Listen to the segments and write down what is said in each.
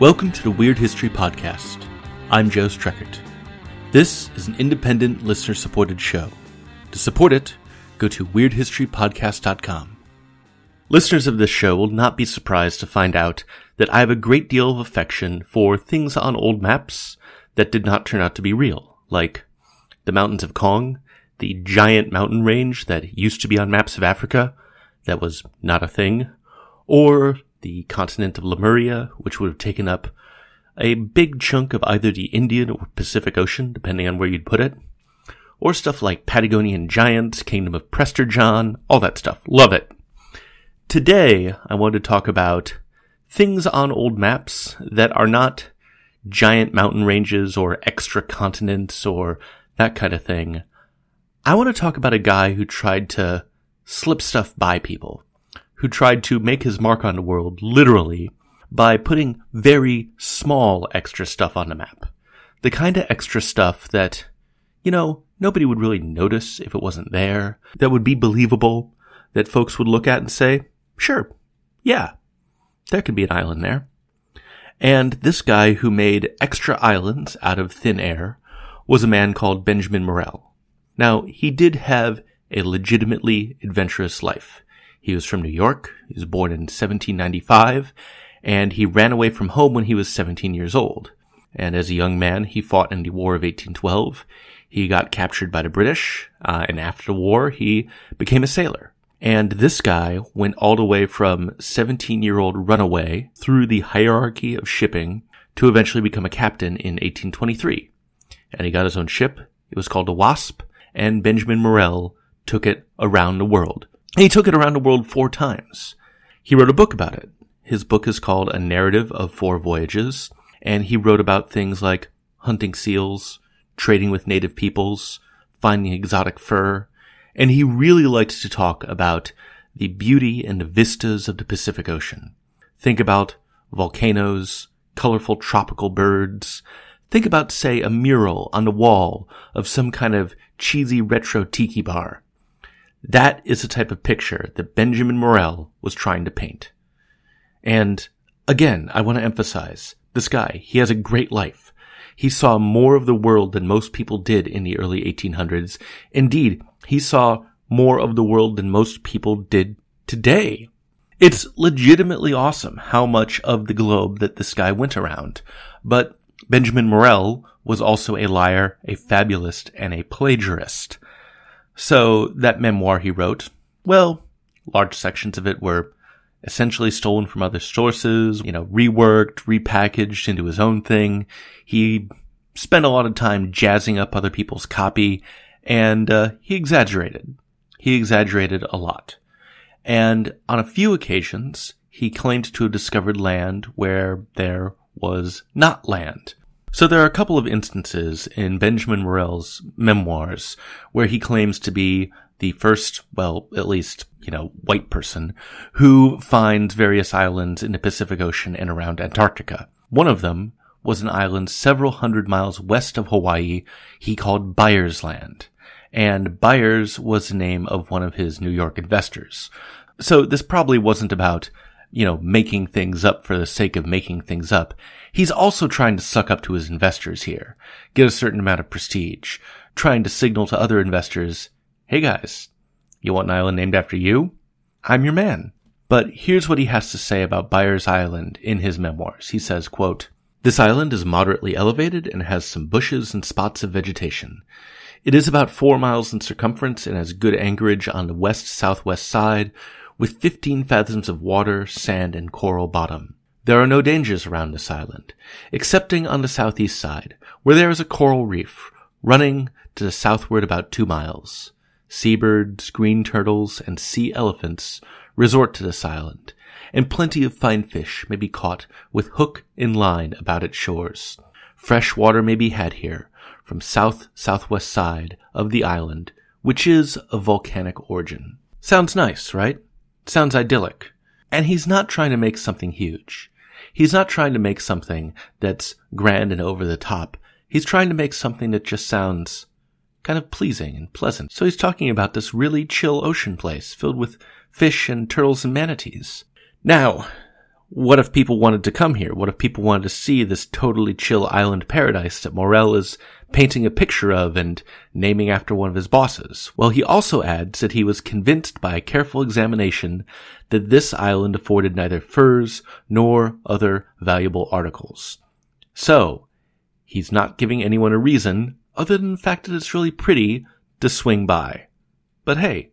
Welcome to the Weird History Podcast. I'm Joe Streckert. This is an independent listener supported show. To support it, go to weirdhistorypodcast.com. Listeners of this show will not be surprised to find out that I have a great deal of affection for things on old maps that did not turn out to be real, like the mountains of Kong, the giant mountain range that used to be on maps of Africa that was not a thing, or the continent of Lemuria, which would have taken up a big chunk of either the Indian or Pacific Ocean, depending on where you'd put it, or stuff like Patagonian giants, Kingdom of Prester John, all that stuff. Love it. Today, I want to talk about things on old maps that are not giant mountain ranges or extra continents or that kind of thing. I want to talk about a guy who tried to slip stuff by people, who tried to make his mark on the world literally by putting very small extra stuff on the map. The kind of extra stuff that, you know, nobody would really notice if it wasn't there, that would be believable, that folks would look at and say, sure, yeah, there could be an island there. And this guy who made extra islands out of thin air was a man called Benjamin Morrell. Now, he did have a legitimately adventurous life. He was from New York. He was born in 1795 and he ran away from home when he was 17 years old. And as a young man, he fought in the War of 1812. He got captured by the British, uh, and after the war, he became a sailor. And this guy went all the way from 17 year old runaway through the hierarchy of shipping to eventually become a captain in 1823. And he got his own ship. It was called the Wasp, and Benjamin Morrell took it around the world. He took it around the world four times. He wrote a book about it. His book is called A Narrative of Four Voyages, and he wrote about things like hunting seals, trading with native peoples, finding exotic fur, and he really likes to talk about the beauty and the vistas of the Pacific Ocean. Think about volcanoes, colorful tropical birds. Think about, say, a mural on the wall of some kind of cheesy retro tiki bar. That is the type of picture that Benjamin Morrell was trying to paint. And again, I want to emphasize this guy, he has a great life. He saw more of the world than most people did in the early 1800s. Indeed, he saw more of the world than most people did today. It's legitimately awesome how much of the globe that this guy went around. But Benjamin Morrell was also a liar, a fabulist, and a plagiarist. So that memoir he wrote, well, large sections of it were essentially stolen from other sources, you know, reworked, repackaged into his own thing. He spent a lot of time jazzing up other people's copy and uh, he exaggerated. He exaggerated a lot. And on a few occasions, he claimed to have discovered land where there was not land. So there are a couple of instances in Benjamin Morrell's memoirs where he claims to be the first, well, at least, you know, white person who finds various islands in the Pacific Ocean and around Antarctica. One of them was an island several hundred miles west of Hawaii he called Byers Land. And Byers was the name of one of his New York investors. So this probably wasn't about, you know, making things up for the sake of making things up. He's also trying to suck up to his investors here, get a certain amount of prestige, trying to signal to other investors, hey guys, you want an island named after you? I'm your man. But here's what he has to say about Byers Island in his memoirs. He says, quote, This island is moderately elevated and has some bushes and spots of vegetation. It is about four miles in circumference and has good anchorage on the west-southwest side with 15 fathoms of water, sand, and coral bottom. There are no dangers around this island, excepting on the southeast side, where there is a coral reef running to the southward about two miles. Seabirds, green turtles, and sea elephants resort to this island, and plenty of fine fish may be caught with hook and line about its shores. Fresh water may be had here from south southwest side of the island, which is of volcanic origin. Sounds nice, right? Sounds idyllic. And he's not trying to make something huge. He's not trying to make something that's grand and over the top. He's trying to make something that just sounds kind of pleasing and pleasant. So he's talking about this really chill ocean place filled with fish and turtles and manatees. Now, what if people wanted to come here? What if people wanted to see this totally chill island paradise that Morrell is painting a picture of and naming after one of his bosses? Well, he also adds that he was convinced by a careful examination that this island afforded neither furs nor other valuable articles. So, he's not giving anyone a reason, other than the fact that it's really pretty, to swing by. But hey,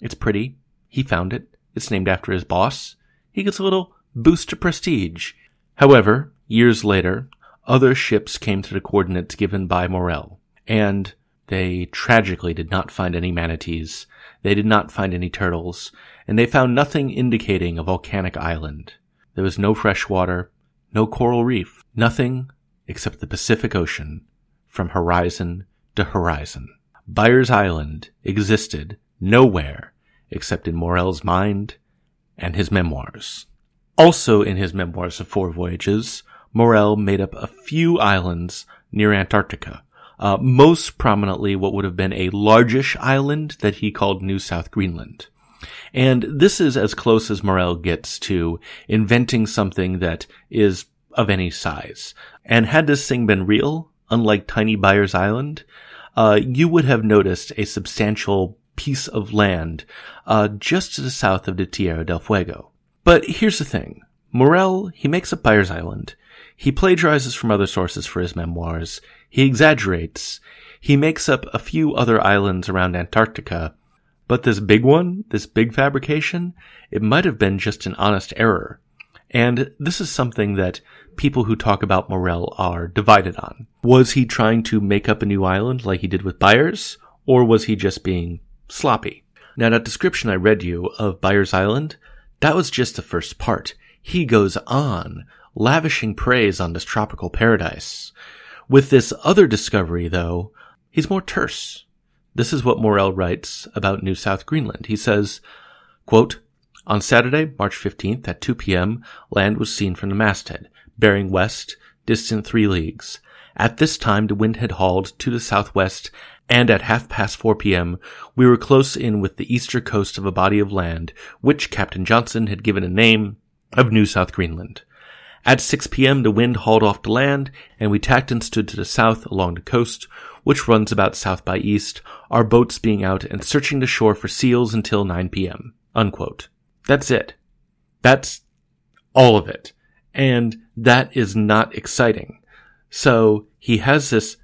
it's pretty. He found it. It's named after his boss. He gets a little boost to prestige. However, years later, other ships came to the coordinates given by Morrell, and they tragically did not find any manatees. They did not find any turtles, and they found nothing indicating a volcanic island. There was no fresh water, no coral reef, nothing except the Pacific Ocean from horizon to horizon. Byers Island existed nowhere except in Morrell's mind and his memoirs. Also in his memoirs of four voyages, Morrell made up a few islands near Antarctica, uh, most prominently what would have been a largish island that he called New South Greenland. And this is as close as Morrell gets to inventing something that is of any size. And had this thing been real, unlike Tiny Byers Island, uh, you would have noticed a substantial piece of land uh, just to the south of the Tierra del Fuego. But here's the thing. Morrell, he makes up Byers Island. He plagiarizes from other sources for his memoirs. He exaggerates. He makes up a few other islands around Antarctica. But this big one, this big fabrication, it might have been just an honest error. And this is something that people who talk about Morrell are divided on. Was he trying to make up a new island like he did with Byers? Or was he just being sloppy? Now that description I read you of Byers Island, that was just the first part. He goes on, lavishing praise on this tropical paradise. With this other discovery, though, he's more terse. This is what Morrell writes about New South Greenland. He says, quote, on Saturday, March 15th at 2 p.m., land was seen from the masthead, bearing west, distant three leagues. At this time, the wind had hauled to the southwest and at half past 4 p.m., we were close in with the eastern coast of a body of land, which Captain Johnson had given a name of New South Greenland. At 6 p.m., the wind hauled off to land, and we tacked and stood to the south along the coast, which runs about south by east, our boats being out and searching the shore for seals until 9 p.m. Unquote. That's it. That's all of it. And that is not exciting. So he has this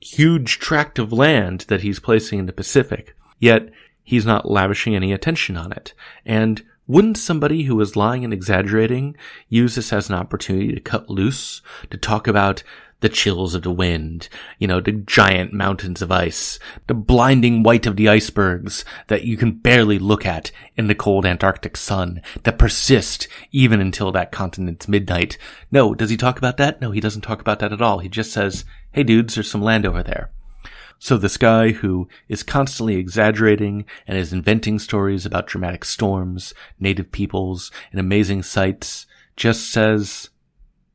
huge tract of land that he's placing in the Pacific, yet he's not lavishing any attention on it. And wouldn't somebody who is lying and exaggerating use this as an opportunity to cut loose, to talk about the chills of the wind, you know, the giant mountains of ice, the blinding white of the icebergs that you can barely look at in the cold Antarctic sun that persist even until that continent's midnight. No, does he talk about that? No, he doesn't talk about that at all. He just says, hey dudes, there's some land over there. So this guy who is constantly exaggerating and is inventing stories about dramatic storms, native peoples, and amazing sights just says,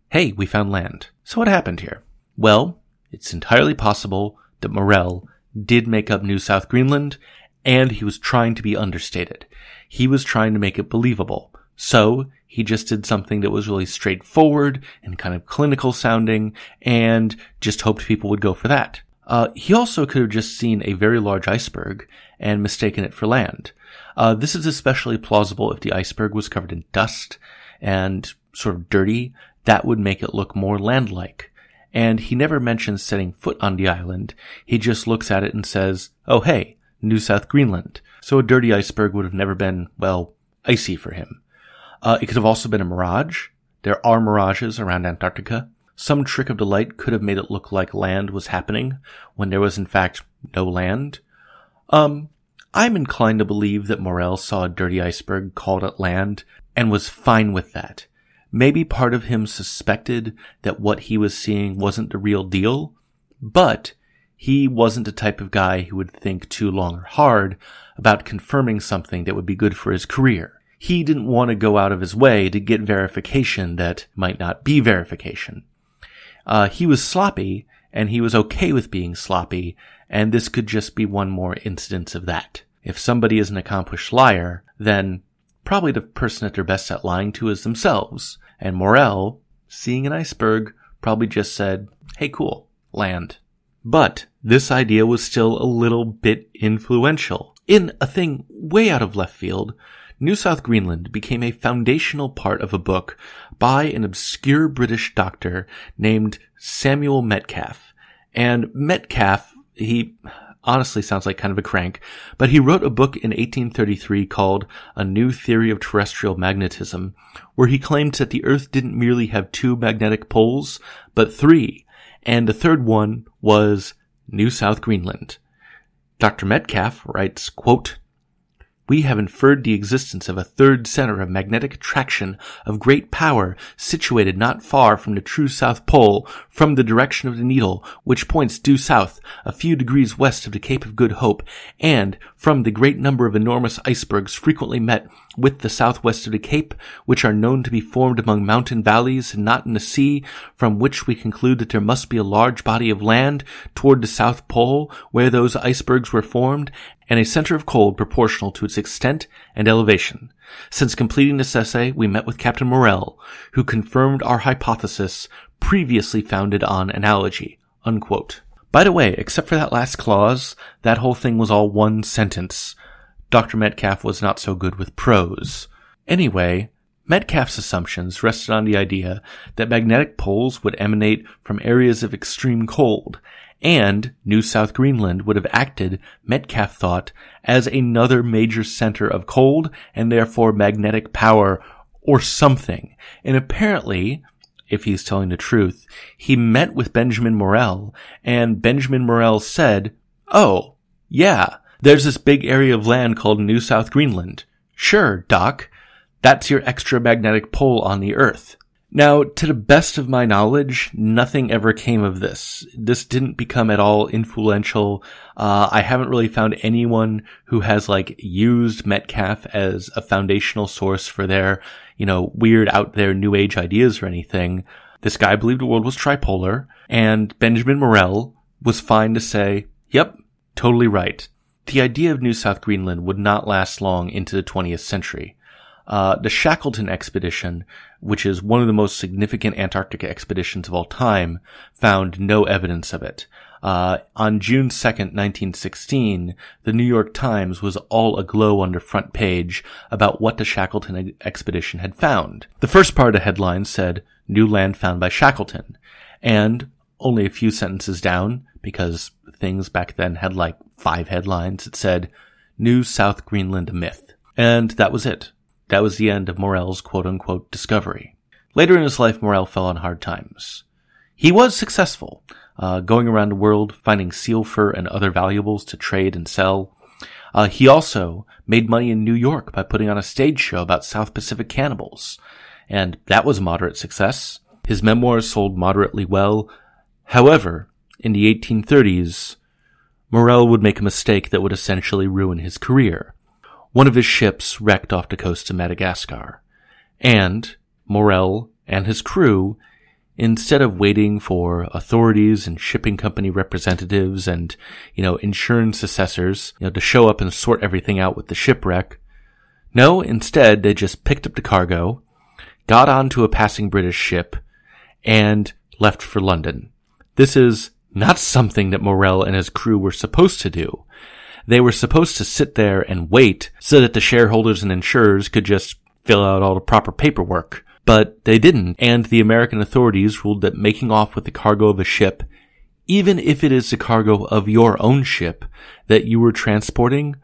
hey, we found land. So what happened here? Well, it's entirely possible that Morrell did make up New South Greenland, and he was trying to be understated. He was trying to make it believable. So he just did something that was really straightforward and kind of clinical sounding and just hoped people would go for that. Uh, he also could have just seen a very large iceberg and mistaken it for land. Uh, this is especially plausible if the iceberg was covered in dust and sort of dirty that would make it look more land-like. And he never mentions setting foot on the island. He just looks at it and says, oh hey, New South Greenland. So a dirty iceberg would have never been, well, icy for him. Uh, it could have also been a mirage. There are mirages around Antarctica. Some trick of the light could have made it look like land was happening when there was in fact no land. Um, I'm inclined to believe that Morrell saw a dirty iceberg, called it land, and was fine with that. Maybe part of him suspected that what he was seeing wasn't the real deal, but he wasn't the type of guy who would think too long or hard about confirming something that would be good for his career. He didn't want to go out of his way to get verification that might not be verification. Uh, he was sloppy, and he was okay with being sloppy, and this could just be one more instance of that. If somebody is an accomplished liar, then probably the person that they're best at lying to is themselves. And Morrell, seeing an iceberg, probably just said, hey cool, land. But this idea was still a little bit influential. In a thing way out of left field, New South Greenland became a foundational part of a book by an obscure British doctor named Samuel Metcalf. And Metcalf, he honestly sounds like kind of a crank, but he wrote a book in 1833 called A New Theory of Terrestrial Magnetism, where he claimed that the Earth didn't merely have two magnetic poles, but three, and the third one was New South Greenland. Dr. Metcalf writes, quote, we have inferred the existence of a third center of magnetic attraction of great power situated not far from the true South Pole from the direction of the needle, which points due south a few degrees west of the Cape of Good Hope, and from the great number of enormous icebergs frequently met with the southwest of the Cape, which are known to be formed among mountain valleys and not in the sea, from which we conclude that there must be a large body of land toward the South Pole where those icebergs were formed, and a center of cold proportional to its extent and elevation. Since completing this essay, we met with Captain Morrell, who confirmed our hypothesis previously founded on analogy. Unquote. By the way, except for that last clause, that whole thing was all one sentence. Dr. Metcalf was not so good with prose. Anyway, Metcalf's assumptions rested on the idea that magnetic poles would emanate from areas of extreme cold, and New South Greenland would have acted, Metcalf thought, as another major center of cold and therefore magnetic power or something. And apparently, if he's telling the truth, he met with Benjamin Morrell and Benjamin Morrell said, Oh, yeah, there's this big area of land called New South Greenland. Sure, Doc. That's your extra magnetic pole on the Earth. Now, to the best of my knowledge, nothing ever came of this. This didn't become at all influential. Uh, I haven't really found anyone who has like used Metcalf as a foundational source for their, you know, weird out there new age ideas or anything. This guy believed the world was tripolar and Benjamin Morrell was fine to say, yep, totally right. The idea of New South Greenland would not last long into the 20th century. Uh, the Shackleton expedition, which is one of the most significant Antarctic expeditions of all time, found no evidence of it. Uh, on June 2nd, 1916, the New York Times was all aglow on the front page about what the Shackleton expedition had found. The first part of the headline said, New land found by Shackleton. And only a few sentences down, because things back then had like five headlines, it said, New South Greenland myth. And that was it. That was the end of Morrell's quote unquote discovery. Later in his life, Morrell fell on hard times. He was successful, uh, going around the world finding seal fur and other valuables to trade and sell. Uh, he also made money in New York by putting on a stage show about South Pacific cannibals. And that was a moderate success. His memoirs sold moderately well. However, in the 1830s, Morrell would make a mistake that would essentially ruin his career. One of his ships wrecked off the coast of Madagascar. And Morrell and his crew, instead of waiting for authorities and shipping company representatives and, you know, insurance assessors, you know, to show up and sort everything out with the shipwreck, no, instead they just picked up the cargo, got onto a passing British ship, and left for London. This is not something that Morrell and his crew were supposed to do. They were supposed to sit there and wait so that the shareholders and insurers could just fill out all the proper paperwork. But they didn't, and the American authorities ruled that making off with the cargo of a ship, even if it is the cargo of your own ship that you were transporting,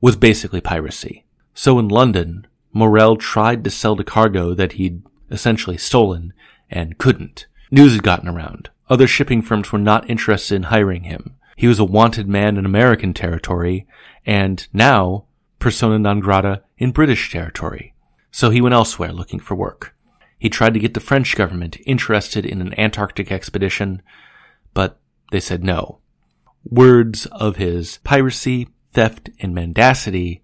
was basically piracy. So in London, Morrell tried to sell the cargo that he'd essentially stolen and couldn't. News had gotten around. Other shipping firms were not interested in hiring him. He was a wanted man in American territory, and now persona non grata in British territory. So he went elsewhere looking for work. He tried to get the French government interested in an Antarctic expedition, but they said no. Words of his piracy, theft, and mendacity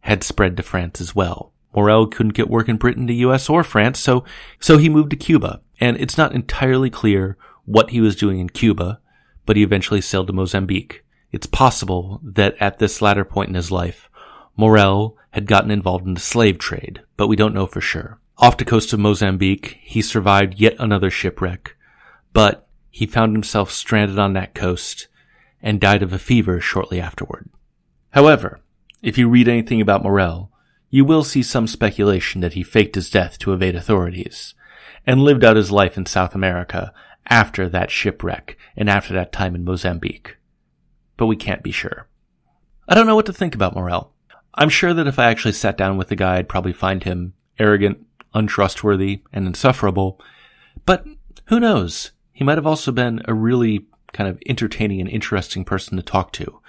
had spread to France as well. Morrell couldn't get work in Britain, the US, or France, so, so he moved to Cuba. And it's not entirely clear what he was doing in Cuba, but he eventually sailed to Mozambique. It's possible that at this latter point in his life, Morrell had gotten involved in the slave trade, but we don't know for sure. Off the coast of Mozambique, he survived yet another shipwreck, but he found himself stranded on that coast and died of a fever shortly afterward. However, if you read anything about Morrell, you will see some speculation that he faked his death to evade authorities and lived out his life in South America after that shipwreck and after that time in Mozambique. But we can't be sure. I don't know what to think about Morrell. I'm sure that if I actually sat down with the guy, I'd probably find him arrogant, untrustworthy, and insufferable. But who knows? He might have also been a really kind of entertaining and interesting person to talk to,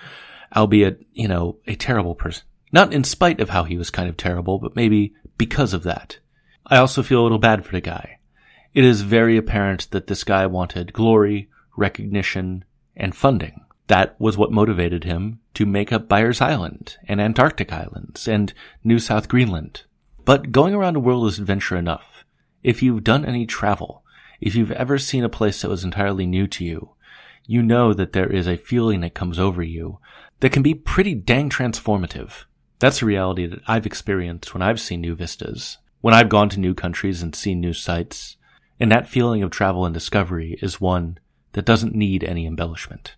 albeit, you know, a terrible person. Not in spite of how he was kind of terrible, but maybe because of that. I also feel a little bad for the guy. It is very apparent that this guy wanted glory, recognition, and funding. That was what motivated him to make up Byers Island and Antarctic Islands and New South Greenland. But going around the world is adventure enough. If you've done any travel, if you've ever seen a place that was entirely new to you, you know that there is a feeling that comes over you that can be pretty dang transformative. That's a reality that I've experienced when I've seen new vistas, when I've gone to new countries and seen new sights. And that feeling of travel and discovery is one that doesn't need any embellishment.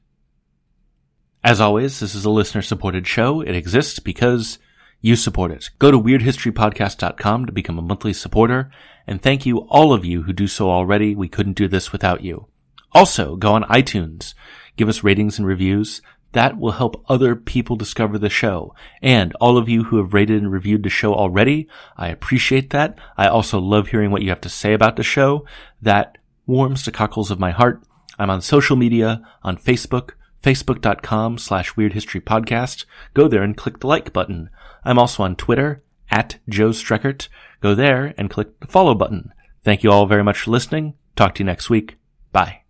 As always, this is a listener supported show. It exists because you support it. Go to weirdhistorypodcast.com to become a monthly supporter. And thank you all of you who do so already. We couldn't do this without you. Also, go on iTunes, give us ratings and reviews. That will help other people discover the show. And all of you who have rated and reviewed the show already, I appreciate that. I also love hearing what you have to say about the show. That warms the cockles of my heart. I'm on social media, on Facebook, facebook.com slash weird history podcast. Go there and click the like button. I'm also on Twitter at Joe Streckert. Go there and click the follow button. Thank you all very much for listening. Talk to you next week. Bye.